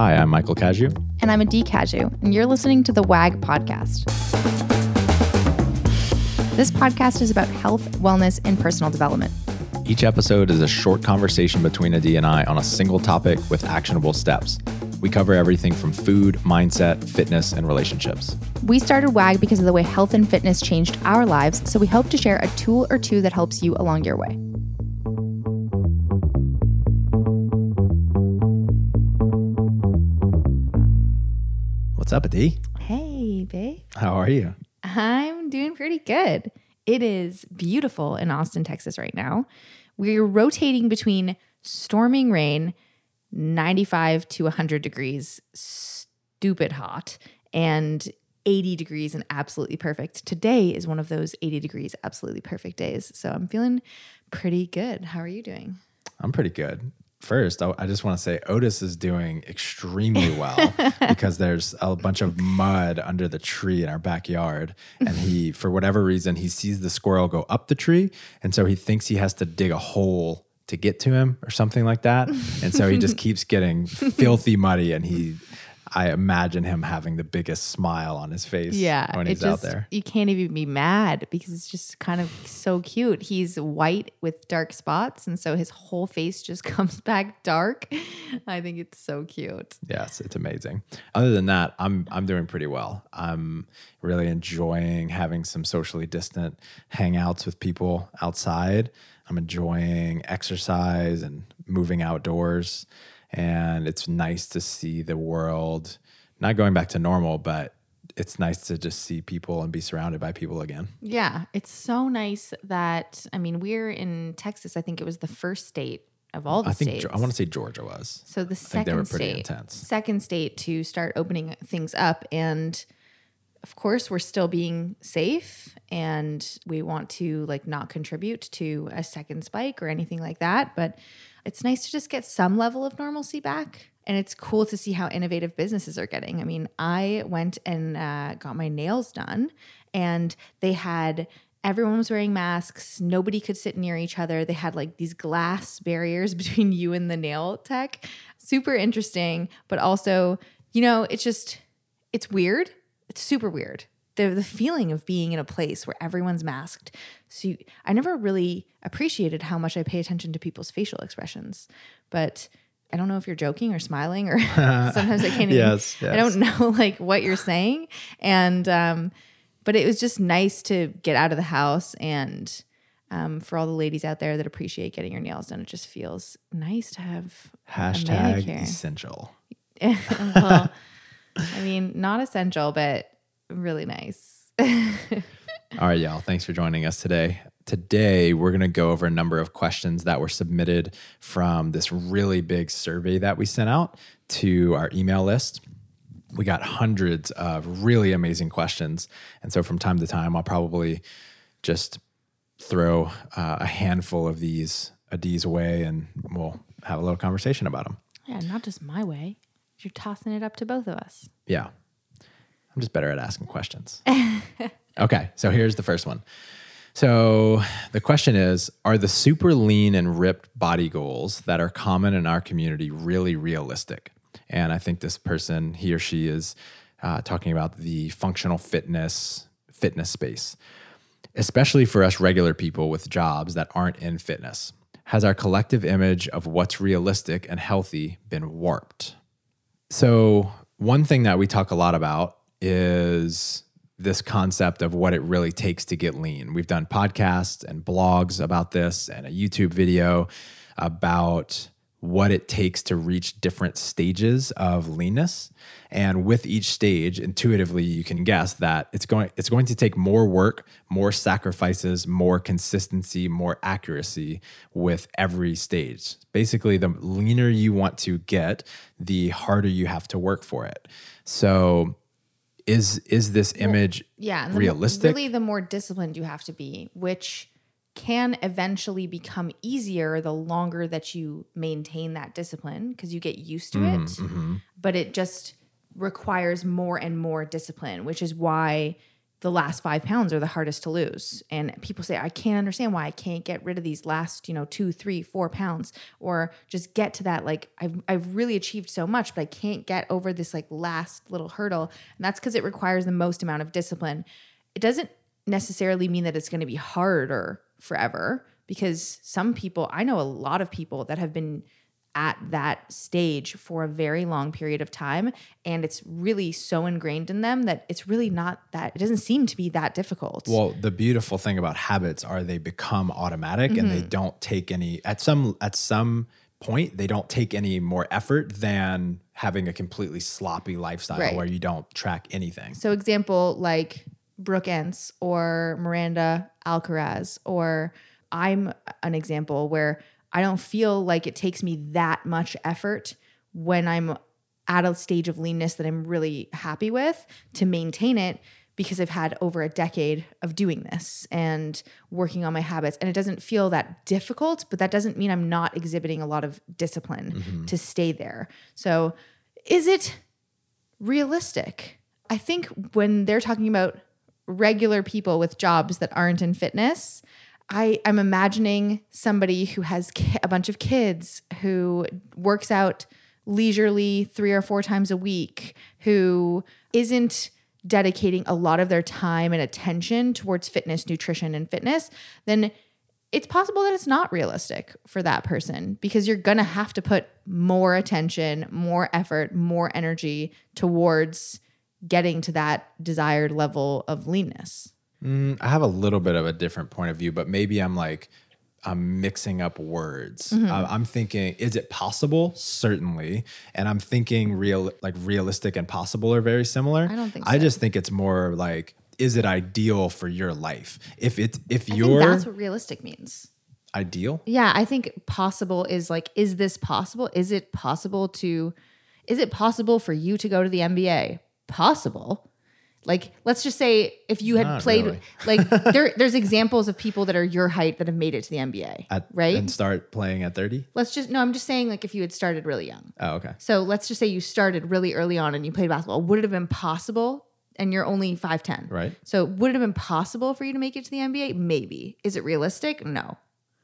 Hi, I'm Michael Cazayoux. And I'm Adee Cazayoux, and you're listening to the WAG podcast. This podcast is about health, wellness, and personal development. Each episode is a short conversation between Adee and I on a single topic with actionable steps. We cover everything from food, mindset, fitness, and relationships. We started WAG because of the way health and fitness changed our lives, so we hope to share a tool or two that helps you along your way. What's up, Adee? Hey, babe. How are you? I'm doing pretty good. It is beautiful in Austin, Texas right now. We're rotating between storming rain, 95 to 100 degrees, stupid hot, and 80 degrees and absolutely perfect. Today is one of those 80 degrees, absolutely perfect days. So I'm feeling pretty good. How are you doing? I'm pretty good. First, I, I just want to say Otis is doing extremely well because there's a bunch of mud under the tree in our backyard. And he, for whatever reason, he sees the squirrel go up the tree. And so he thinks he has to dig a hole to get to him or something like that. And so he just keeps getting filthy muddy and he I imagine him having the biggest smile on his face Yeah, when he's just, out there. You can't even be mad because it's just kind of so cute. He's white with dark spots, and so his whole face just comes back dark. I think it's so cute. Yes, it's amazing. Other than that, I'm I'm doing pretty well. I'm really enjoying having some socially distant hangouts with people outside. I'm enjoying exercise and moving outdoors. And it's nice to see the world not going back to normal, but it's nice to just see people and be surrounded by people again. Yeah, it's so nice that I mean we're in Texas. I think it was the first state of all the I think states. I want to say Georgia was. So the second they were pretty state, intense. second state to start opening things up, and of course we're still being safe, and we want to like not contribute to a second spike or anything like that. But it's nice to just get some level of normalcy back, and it's cool to see how innovative businesses are getting. I mean, I went and uh, got my nails done, and they had everyone was wearing masks. Nobody could sit near each other. They had like these glass barriers between you and the nail tech. Super interesting but also you know it's just it's weird. It's super weird the, the feeling of being in a place where everyone's masked. So you, i never really appreciated how much i pay attention to people's facial expressions but i don't know if you're joking or smiling or sometimes i can't even Yes, i don't know like what you're saying. And um but it was just nice to get out of the house and um, for all the ladies out there that appreciate getting your nails done, it just feels nice to have Hashtag essential. well, I mean, not essential, but really nice. All right, y'all. Thanks for joining us today. Today, we're going to go over a number of questions that were submitted from this really big survey that we sent out to our email list. We got hundreds of really amazing questions. And so, from time to time, I'll probably just throw uh, a handful of these Adee's away and we'll have a little conversation about them. yeah, not just my way. You're tossing it up to both of us. Yeah. I'm just better at asking questions. okay, so here's the first one. So the question is Are the super lean and ripped body goals that are common in our community really realistic? And I think this person, he or she, is uh, talking about the functional fitness fitness space, especially for us regular people with jobs that aren't in fitness. Has our collective image of what's realistic and healthy been warped? So, one thing that we talk a lot about is this concept of what it really takes to get lean. We've done podcasts and blogs about this and a YouTube video about what it takes to reach different stages of leanness. And with each stage, intuitively you can guess that it's going it's going to take more work, more sacrifices, more consistency, more accuracy with every stage. Basically, the leaner you want to get, the harder you have to work for it. So is is this image Yeah, the realistic? really, the more disciplined you have to be, which can eventually become easier the longer that you maintain that discipline because you get used to mm, it. Mm-hmm. But it just requires more and more discipline, which is why the last five pounds are the hardest to lose. And people say, I can't understand why I can't get rid of these last, you know, two, three, four pounds, or just get to that. Like, I've, I've really achieved so much, but I can't get over this like last little hurdle. And that's because it requires the most amount of discipline. It doesn't necessarily mean that it's going to be harder forever because some people, I know a lot of people that have been at that stage for a very long period of time and it's really so ingrained in them that it's really not that it doesn't seem to be that difficult well the beautiful thing about habits are they become automatic mm-hmm. and they mm-hmm. don't take any at some at some point they don't take any more effort than having a completely sloppy lifestyle right. where you don't track anything so example like brooke ence or miranda alcaraz or i'm an example where I don't feel like it takes me that much effort when I'm at a stage of leanness that I'm really happy with to maintain it because I've had over a decade of doing this and working on my habits. And it doesn't feel that difficult, but that doesn't mean I'm not exhibiting a lot of discipline mm-hmm. to stay there. So, is it realistic? I think when they're talking about regular people with jobs that aren't in fitness, I, I'm imagining somebody who has a bunch of kids, who works out leisurely three or four times a week, who isn't dedicating a lot of their time and attention towards fitness, nutrition, and fitness, then it's possible that it's not realistic for that person because you're going to have to put more attention, more effort, more energy towards getting to that desired level of leanness. Mm, I have a little bit of a different point of view, but maybe I'm like, I'm mixing up words. Mm-hmm. I'm thinking, is it possible? Certainly. And I'm thinking real, like realistic and possible are very similar. I don't think so. I just think it's more like, is it ideal for your life? If it's, if I you're, that's what realistic means. Ideal? Yeah. I think possible is like, is this possible? Is it possible to, is it possible for you to go to the NBA? Possible like, let's just say if you had Not played, really. like, there, there's examples of people that are your height that have made it to the NBA, at, right? And start playing at 30. Let's just no, I'm just saying like if you had started really young. Oh, okay. So let's just say you started really early on and you played basketball. Would it have been possible? And you're only five ten, right? So would it have been possible for you to make it to the NBA? Maybe. Is it realistic? No.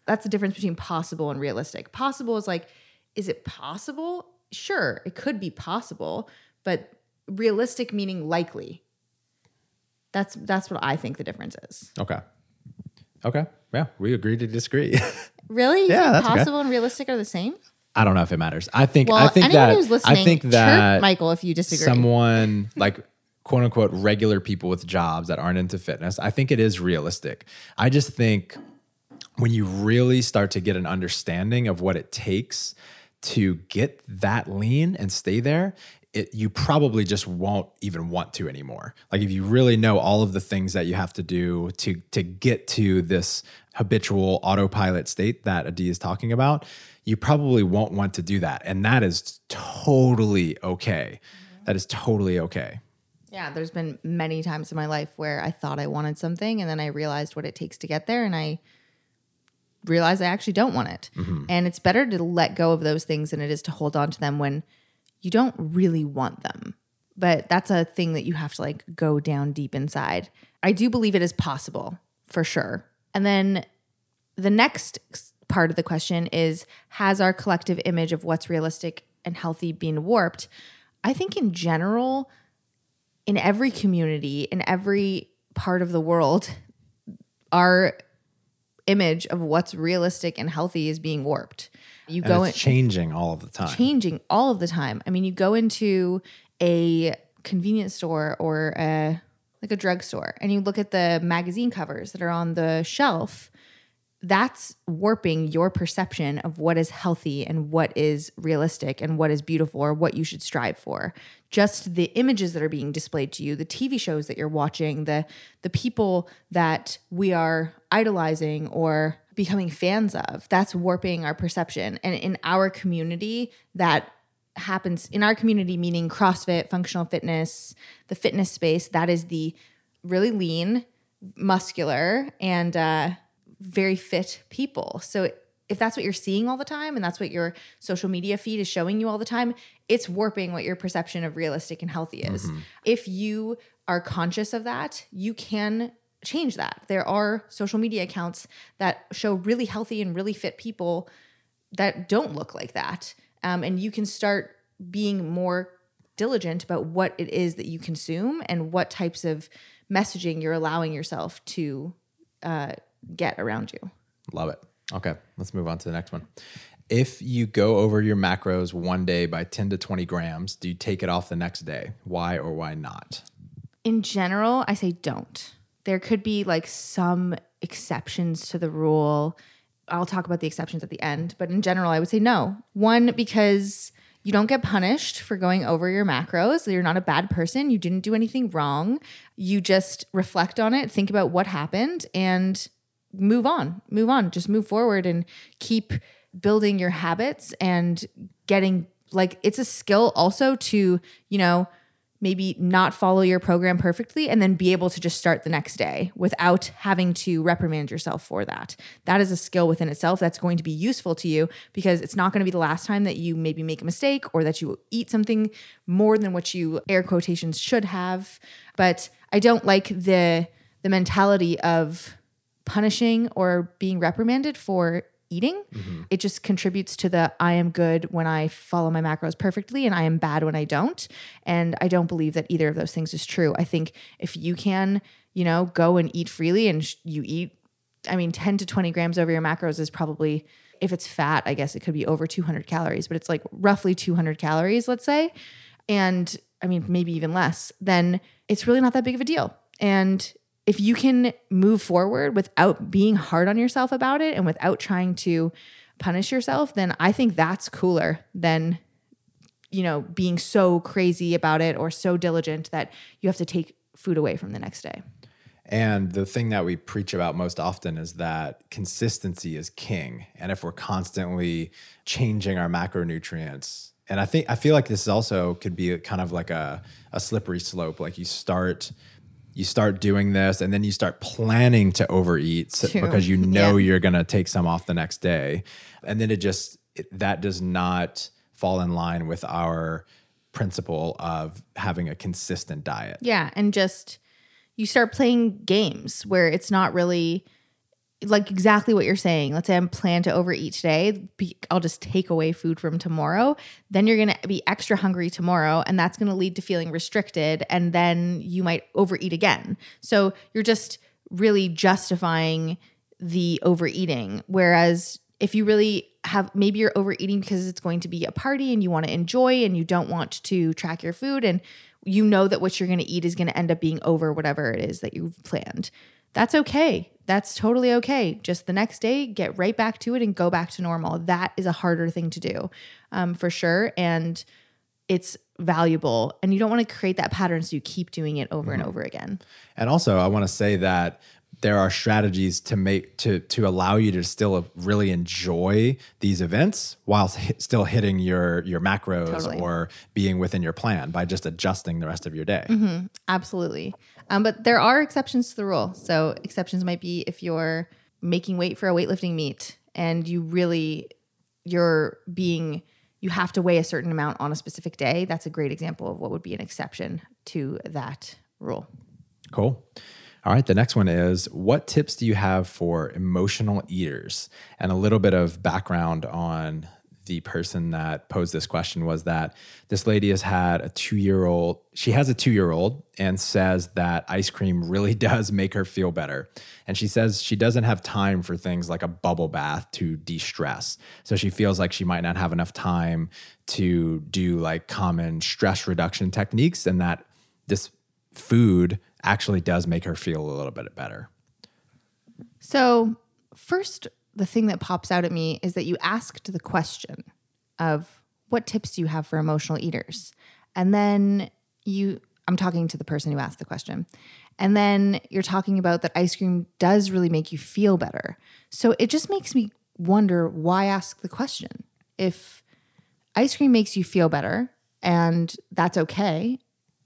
That's the difference between possible and realistic. Possible is like, is it possible? Sure, it could be possible, but realistic meaning likely that's that's what I think the difference is. Okay. Okay. Yeah, we agree to disagree. really? You yeah, that's possible okay. and realistic are the same. I don't know if it matters. I think well, I think that who's listening, I think that Michael, if you disagree, someone like quote unquote regular people with jobs that aren't into fitness, I think it is realistic. I just think when you really start to get an understanding of what it takes to get that lean and stay there, it, you probably just won't even want to anymore. Like if you really know all of the things that you have to do to to get to this habitual autopilot state that Adee is talking about, you probably won't want to do that, and that is totally okay. Mm-hmm. That is totally okay. Yeah, there's been many times in my life where I thought I wanted something, and then I realized what it takes to get there, and I realized I actually don't want it. Mm-hmm. And it's better to let go of those things than it is to hold on to them when you don't really want them. But that's a thing that you have to like go down deep inside. I do believe it is possible for sure. And then the next part of the question is Has our collective image of what's realistic and healthy been warped? I think in general, in every community, in every part of the world, our image of what's realistic and healthy is being warped. You and go in, changing all of the time. Changing all of the time. I mean, you go into a convenience store or a like a drugstore and you look at the magazine covers that are on the shelf that's warping your perception of what is healthy and what is realistic and what is beautiful or what you should strive for just the images that are being displayed to you the tv shows that you're watching the the people that we are idolizing or becoming fans of that's warping our perception and in our community that happens in our community meaning crossfit functional fitness the fitness space that is the really lean muscular and uh very fit people. So if that's what you're seeing all the time and that's what your social media feed is showing you all the time, it's warping what your perception of realistic and healthy is. If you are conscious of that, you can change that. There are social media accounts that show really healthy and really fit people that don't look like that. Um, and you can start being more diligent about what it is that you consume and what types of messaging you're allowing yourself to uh, get around you. Love it. Okay, let's move on to the next one. If you go over your macros one day by 10 to 20 grams, do you take it off the next day? Why or why not? In general, I say don't. There could be like some exceptions to the rule. I'll talk about the exceptions at the end, but in general, I would say no. One, because you don't get punished for going over your macros. You're not a bad person. You didn't do anything wrong. You just reflect on it, think about what happened, and move on. Move on. Just move forward and keep building your habits and getting like it's a skill also to, you know, maybe not follow your program perfectly and then be able to just start the next day without having to reprimand yourself for that. That is a skill within itself that's going to be useful to you because it's not going to be the last time that you maybe make a mistake or that you eat something more than what you air quotations should have. But I don't like the the mentality of punishing or being reprimanded for eating. Mm-hmm. It just contributes to the I am good when I follow my macros perfectly and I am bad when I don't. And I don't believe that either of those things is true. I think if you can, you know, go and eat freely and sh- you eat, I mean, 10 to 20 grams over your macros is probably, if it's fat, I guess it could be over 200 calories, but it's like roughly 200 calories, let's say. And I mean, maybe even less, then it's really not that big of a deal. And if you can move forward without being hard on yourself about it and without trying to punish yourself, then I think that's cooler than you know being so crazy about it or so diligent that you have to take food away from the next day. And the thing that we preach about most often is that consistency is king. And if we're constantly changing our macronutrients, and I think I feel like this also could be kind of like a, a slippery slope. Like you start you start doing this and then you start planning to overeat True. because you know Yeah. you're going to take some off the next day. And then it just it, that does not fall in line with our principle of having a consistent diet. Yeah, and just you start playing games where it's not really like exactly what you're saying. Let's say I'm planned to overeat today. I'll just take away food from tomorrow. Then you're going to be extra hungry tomorrow, and that's going to lead to feeling restricted. And then you might overeat again. So you're just really justifying the overeating. Whereas if you really have maybe you're overeating because it's going to be a party and you want to enjoy and you don't want to track your food and you know that what you're going to eat is going to end up being over whatever it is that you've planned. That's okay. That's totally okay. Just the next day, get right back to it and go back to normal. That is a harder thing to do um, for sure. And it's valuable. And you don't want to create that pattern so you keep doing it over and over again. And also, I want to say that there are strategies to make to to allow you to still really enjoy these events while hit, still hitting your your macros Totally. or being within your plan by just adjusting the rest of your day. Absolutely. Um, but there are exceptions to the rule. So exceptions might be if you're making weight for a weightlifting meet and you really you're being you have to weigh a certain amount on a specific day. That's a great example of what would be an exception to that rule. Cool. All right, the next one is what tips do you have for emotional eaters? And a little bit of background on the person that posed this question was that this lady has had a two year old, she has a two year old and says that ice cream really does make her feel better. And she says she doesn't have time for things like a bubble bath to de stress. So she feels like she might not have enough time to do like common stress reduction techniques and that this food actually does make her feel a little bit better. So, first, the thing that pops out at me is that you asked the question of what tips do you have for emotional eaters? And then you, I'm talking to the person who asked the question. And then you're talking about that ice cream does really make you feel better. So it just makes me wonder why ask the question? If ice cream makes you feel better and that's okay,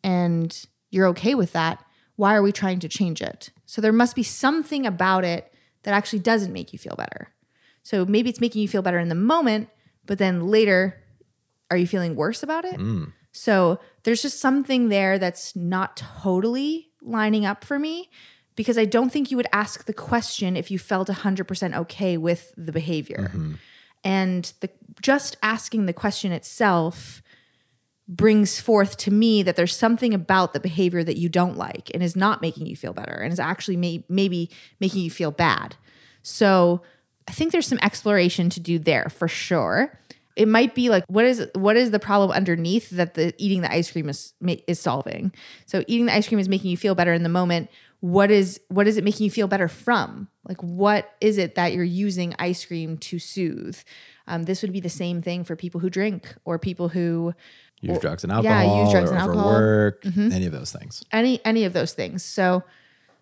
and you're okay with that, why are we trying to change it? So there must be something about it that actually doesn't make you feel better. So maybe it's making you feel better in the moment, but then later, are you feeling worse about it? Mm. So there's just something there that's not totally lining up for me because I don't think you would ask the question if you felt 100% okay with the behavior. Mm-hmm. And the just asking the question itself brings forth to me that there's something about the behavior that you don't like and is not making you feel better and is actually may- maybe making you feel bad. So I think there's some exploration to do there for sure. It might be like what is what is the problem underneath that the eating the ice cream is is solving. So eating the ice cream is making you feel better in the moment. What is what is it making you feel better from? Like what is it that you're using ice cream to soothe? Um, this would be the same thing for people who drink or people who Use drugs and alcohol. yeah, use drugs or and alcohol. Mm-hmm. any of those things. any any of those things. So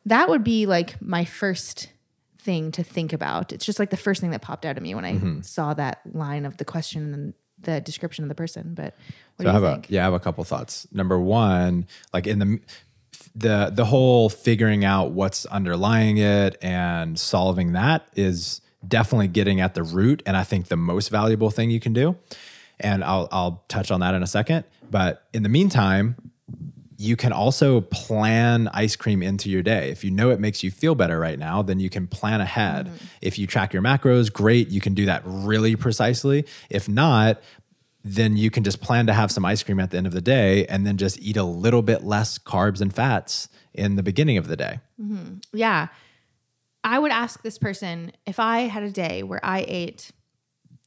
that would be like my first thing to think about. It's just like the first thing that popped out of me when I Mm-hmm. saw that line of the question and the description of the person. But what So I have think? a yeah, I have a couple thoughts. Number one, like in the the the whole figuring out what's underlying it and solving that is definitely getting at the root, and I think the most valuable thing you can do. And I'll I'll touch on that in a second. But in the meantime, you can also plan ice cream into your day. If you know it makes you feel better right now, then you can plan ahead. Mm-hmm. If you track your macros, great, you can do that really precisely. If not, then you can just plan to have some ice cream at the end of the day and then just eat a little bit less carbs and fats in the beginning of the day. Mm-hmm. Yeah. I would ask this person if I had a day where I ate,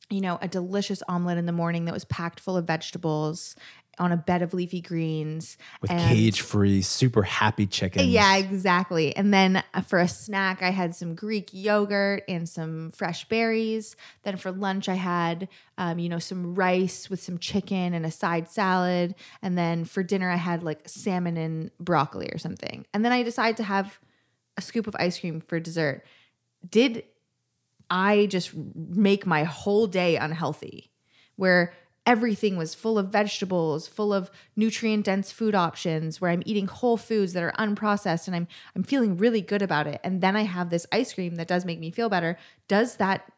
you know, a delicious omelet in the morning that was packed full of vegetables on a bed of leafy greens With cage free, super happy chickens. Yeah, exactly. And then uh, for a snack, I had some Greek yogurt and some fresh berries. Then for lunch, I had, um, you know, some rice with some chicken and a side salad. And then for dinner, I had like salmon and broccoli or something. And then I decided to have a scoop of ice cream for dessert. Did I just make my whole day unhealthy? Where everything was full of vegetables, full of nutrient dense food options, where I'm eating whole foods that are unprocessed and I'm I'm feeling really good about it. And then I have this ice cream that does make me feel better. Does that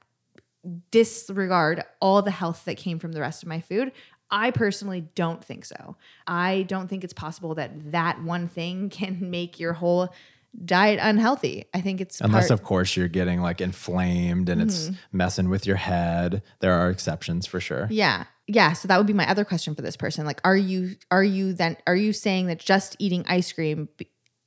disregard all the health that came from the rest of my food? I personally don't think so. I don't think it's possible that that one thing can make your whole diet unhealthy. I think it's Unless, part- of course, you're getting like inflamed and it's mm-hmm. messing with your head. There are exceptions for sure. Yeah. Yeah, so that would be my other question for this person. Like are you are you then are you saying that just eating ice cream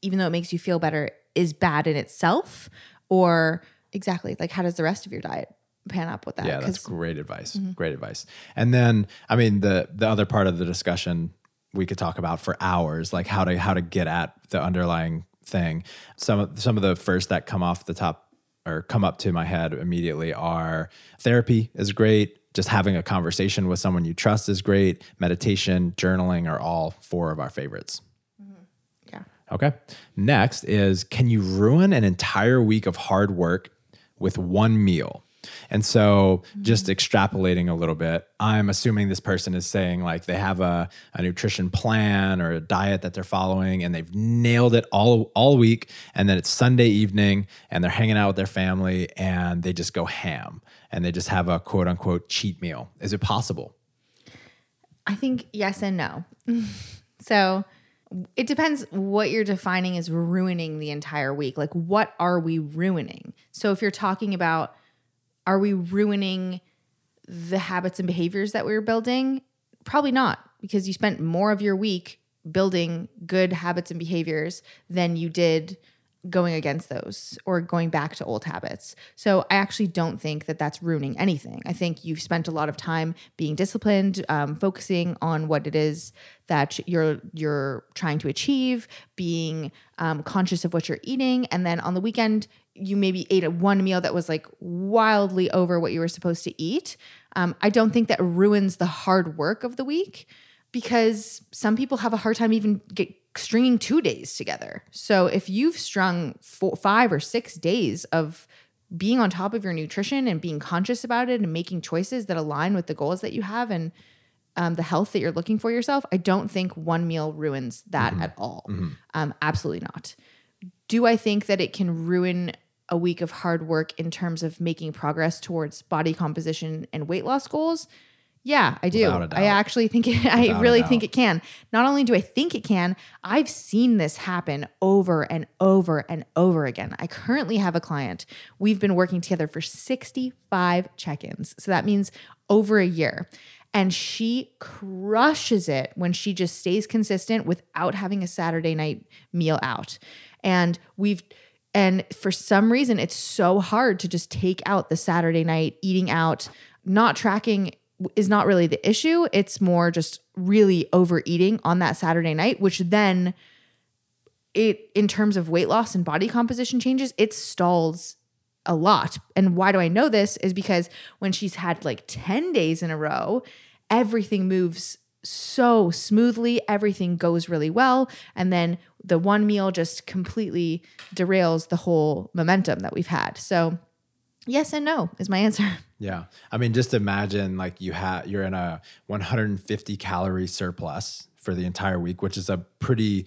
even though it makes you feel better is bad in itself or exactly like how does the rest of your diet pan up with that? Yeah, that's great advice. Mm-hmm. Great advice. And then, I mean, the the other part of the discussion we could talk about for hours, like how to how to get at the underlying thing. Some of some of the first that come off the top or come up to my head immediately are therapy is great. Just having a conversation with someone you trust is great. Meditation, journaling are all four of our favorites. Mm-hmm. yeah. Okay. Next is can you ruin an entire week of hard work with one meal? And so, just mm-hmm. extrapolating a little bit, I'm assuming this person is saying like they have a, a nutrition plan or a diet that they're following and they've nailed it all, all week. And then it's Sunday evening and they're hanging out with their family and they just go ham and they just have a quote unquote cheat meal. Is it possible? I think yes and no. so it depends what you're defining as ruining the entire week. Like, what are we ruining? So, if you're talking about, are we ruining the habits and behaviors that we were building? Probably not, because you spent more of your week building good habits and behaviors than you did going against those or going back to old habits. So I actually don't think that that's ruining anything. I think you've spent a lot of time being disciplined, um, focusing on what it is that you're you're trying to achieve, being um, conscious of what you're eating, and then on the weekend you maybe ate a one meal that was like wildly over what you were supposed to eat. Um, I don't think that ruins the hard work of the week because some people have a hard time even get stringing two days together. So if you've strung four, five or six days of being on top of your nutrition and being conscious about it and making choices that align with the goals that you have and um, the health that you're looking for yourself, I don't think one meal ruins that at all. Um, absolutely not. Do I think that it can ruin a week of hard work in terms of making progress towards body composition and weight loss goals? Yeah, I do. Without a doubt. I actually think it, I Without really think it can. Not only do I think it can, I've seen this happen over and over and over again. I currently have a client. We've been working together for 65 check-ins. So that means over a year. And she crushes it when she just stays consistent without having a Saturday night meal out. And we've and for some reason, it's so hard to just take out the Saturday night eating out, not tracking is not really the issue. It's more just really overeating on that Saturday night, which then it in terms of weight loss and body composition changes, it stalls a lot. And why do I know this is because when she's had like 10 days in a row, everything moves so smoothly, everything goes really well, and then the one meal just completely derails the whole momentum that we've had. So, yes and no is my answer. Yeah. I mean, just imagine like you have you're in a 150 calorie surplus for the entire week, which is a pretty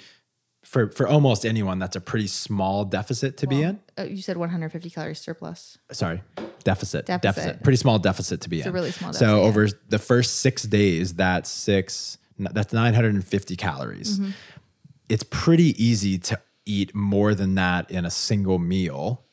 for for almost anyone that's a pretty small deficit to be in. Uh, you said 150 calories surplus. Sorry, deficit, Deficit. deficit, pretty small deficit to be in. It's a really small So deficit, yeah. over the first six days, that's six. That's 950 calories. Mm-hmm. It's pretty easy to eat more than that in a single meal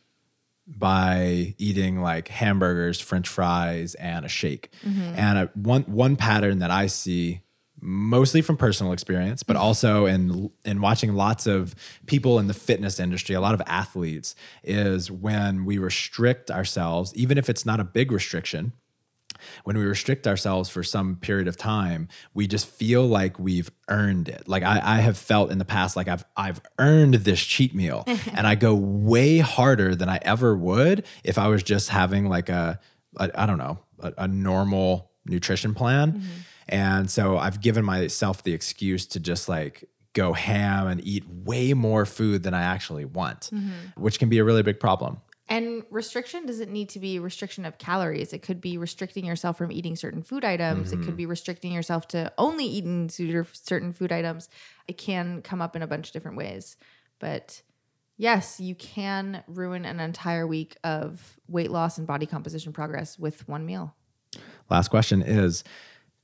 by eating like hamburgers, French fries, and a shake. Mm-hmm. And a, one one pattern that I see mostly from personal experience, but also in in watching lots of people in the fitness industry, a lot of athletes, is when we restrict ourselves, even if it's not a big restriction, when we restrict ourselves for some period of time, we just feel like we've earned it. Like I, I have felt in the past, like I've I've earned this cheat meal, and I go way harder than I ever would if I was just having like a, a I don't know a, a normal nutrition plan. Mm-hmm. And so I've given myself the excuse to just like go ham and eat way more food than I actually want, mm-hmm. which can be a really big problem. And restriction doesn't need to be restriction of calories. It could be restricting yourself from eating certain food items. It could mm-hmm. be restricting yourself to only eating certain food items. It can come up in a bunch of different ways. But yes, you can ruin an entire week of weight loss and body composition progress with one meal. Last question is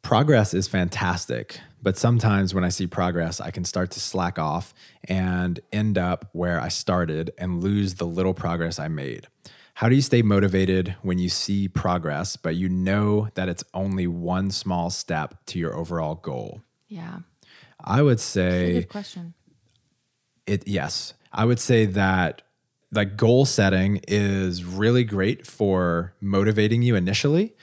progress is fantastic, but sometimes when I see progress, I can start to slack off and end up where I started and lose the little progress I made. How do you stay motivated when you see progress, but you know that it's only one small step to your overall goal? Yeah. I would That's a say good question. it yes i would say that like goal setting is really great for motivating you initially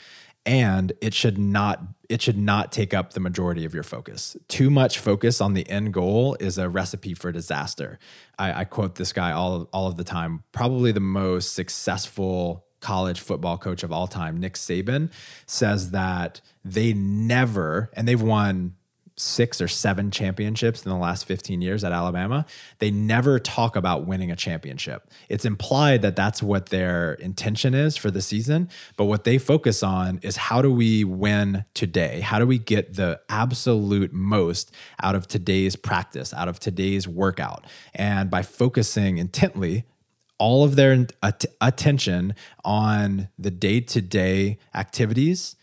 and it should not it should not take up the majority of your focus. Too much focus on the end goal is a recipe for disaster. I, I quote this guy all, all of the time. Probably the most successful college football coach of all time nick saban says that they never and they've won six or seven championships in the last 15 years at Alabama, they never talk about winning a championship. It's implied that that's what their intention is for the season, but what they focus on is how do we win today? How do we get the absolute most out of today's practice, out of today's workout? And by focusing intently all of their at- attention on the day to day activities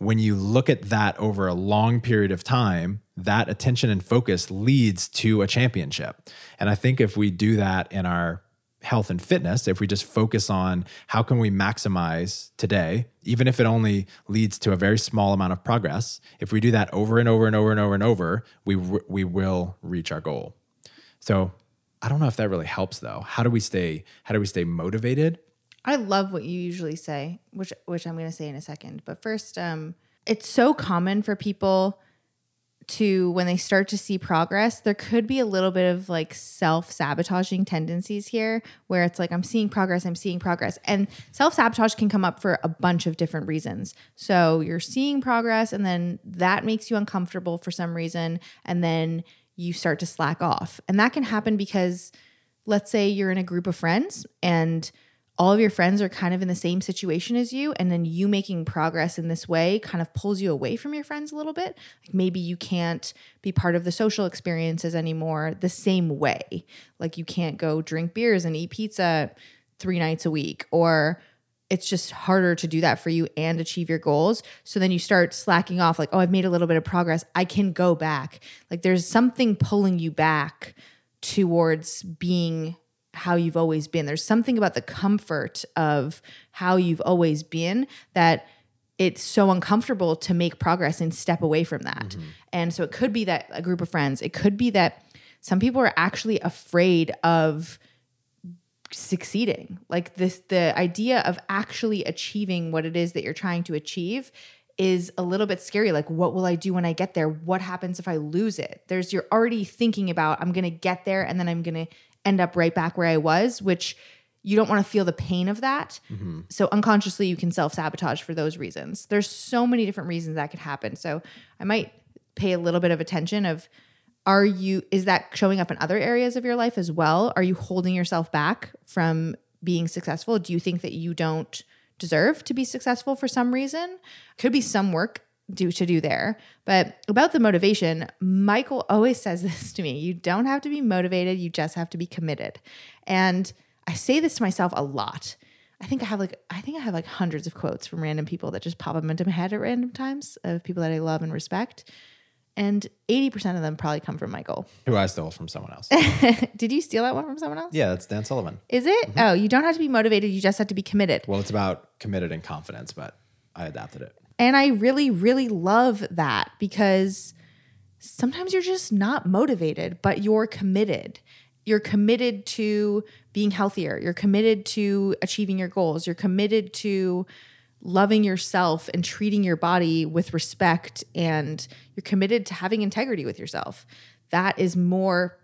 when you look at that over a long period of time, that attention and focus leads to a championship. And I think if we do that in our health and fitness, if we just focus on how can we maximize today, even if it only leads to a very small amount of progress, if we do that over and over and over and over and over, we we will reach our goal. So, I don't know if that really helps though. How do we stay how do we stay motivated? I love what you usually say, which which I'm going to say in a second. But first, um, it's so common for people to when they start to see progress, there could be a little bit of like self sabotaging tendencies here, where it's like I'm seeing progress, I'm seeing progress, and self sabotage can come up for a bunch of different reasons. So you're seeing progress, and then that makes you uncomfortable for some reason, and then you start to slack off, and that can happen because let's say you're in a group of friends and all of your friends are kind of in the same situation as you and then you making progress in this way kind of pulls you away from your friends a little bit like maybe you can't be part of the social experiences anymore the same way like you can't go drink beers and eat pizza three nights a week or it's just harder to do that for you and achieve your goals. So then you start slacking off, like, oh, I've made a little bit of progress. I can go back. Like there's something pulling you back towards being how you've always been. There's something about the comfort of how you've always been that it's so uncomfortable to make progress and step away from that. Mm-hmm. And so it could be that a group of friends, it could be that some people are actually afraid of succeeding. Like this the idea of actually achieving what it is that you're trying to achieve is a little bit scary. Like what will I do when I get there? What happens if I lose it? There's you're already thinking about I'm going to get there and then I'm going to end up right back where I was, which you don't want to feel the pain of that. Mm-hmm. So unconsciously you can self-sabotage for those reasons. There's so many different reasons that could happen. So I might pay a little bit of attention of are you is that showing up in other areas of your life as well are you holding yourself back from being successful do you think that you don't deserve to be successful for some reason could be some work do to do there but about the motivation michael always says this to me you don't have to be motivated you just have to be committed and i say this to myself a lot I think I have like I think I have like hundreds of quotes from random people that just pop up into my head at random times of people that I love and respect and 80% of them probably come from Michael. Who I stole from someone else. Did you steal that one from someone else? Yeah, that's Dan Sullivan. Is it? Mm-hmm. Oh, you don't have to be motivated. You just have to be committed. Well, it's about committed and confidence, but I adapted it. And I really, really love that because sometimes you're just not motivated, but you're committed. You're committed to being healthier. You're committed to achieving your goals. You're committed to loving yourself and treating your body with respect and you're committed to having integrity with yourself. That is more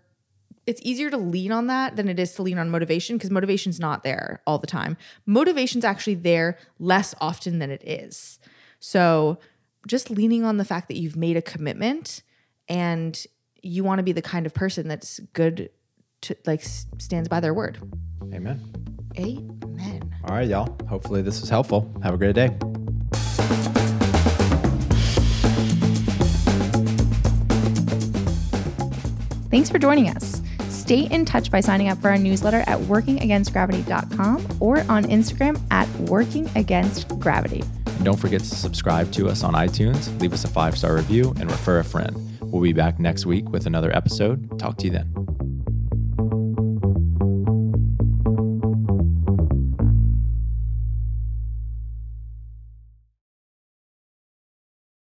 it's easier to lean on that than it is to lean on motivation because motivation's not there all the time. Motivation's actually there less often than it is. So, just leaning on the fact that you've made a commitment and you want to be the kind of person that's good to like stands by their word. Amen. Amen. All right, y'all. Hopefully, this was helpful. Have a great day. Thanks for joining us. Stay in touch by signing up for our newsletter at workingagainstgravity.com or on Instagram at workingagainstgravity. Don't forget to subscribe to us on iTunes, leave us a five star review, and refer a friend. We'll be back next week with another episode. Talk to you then.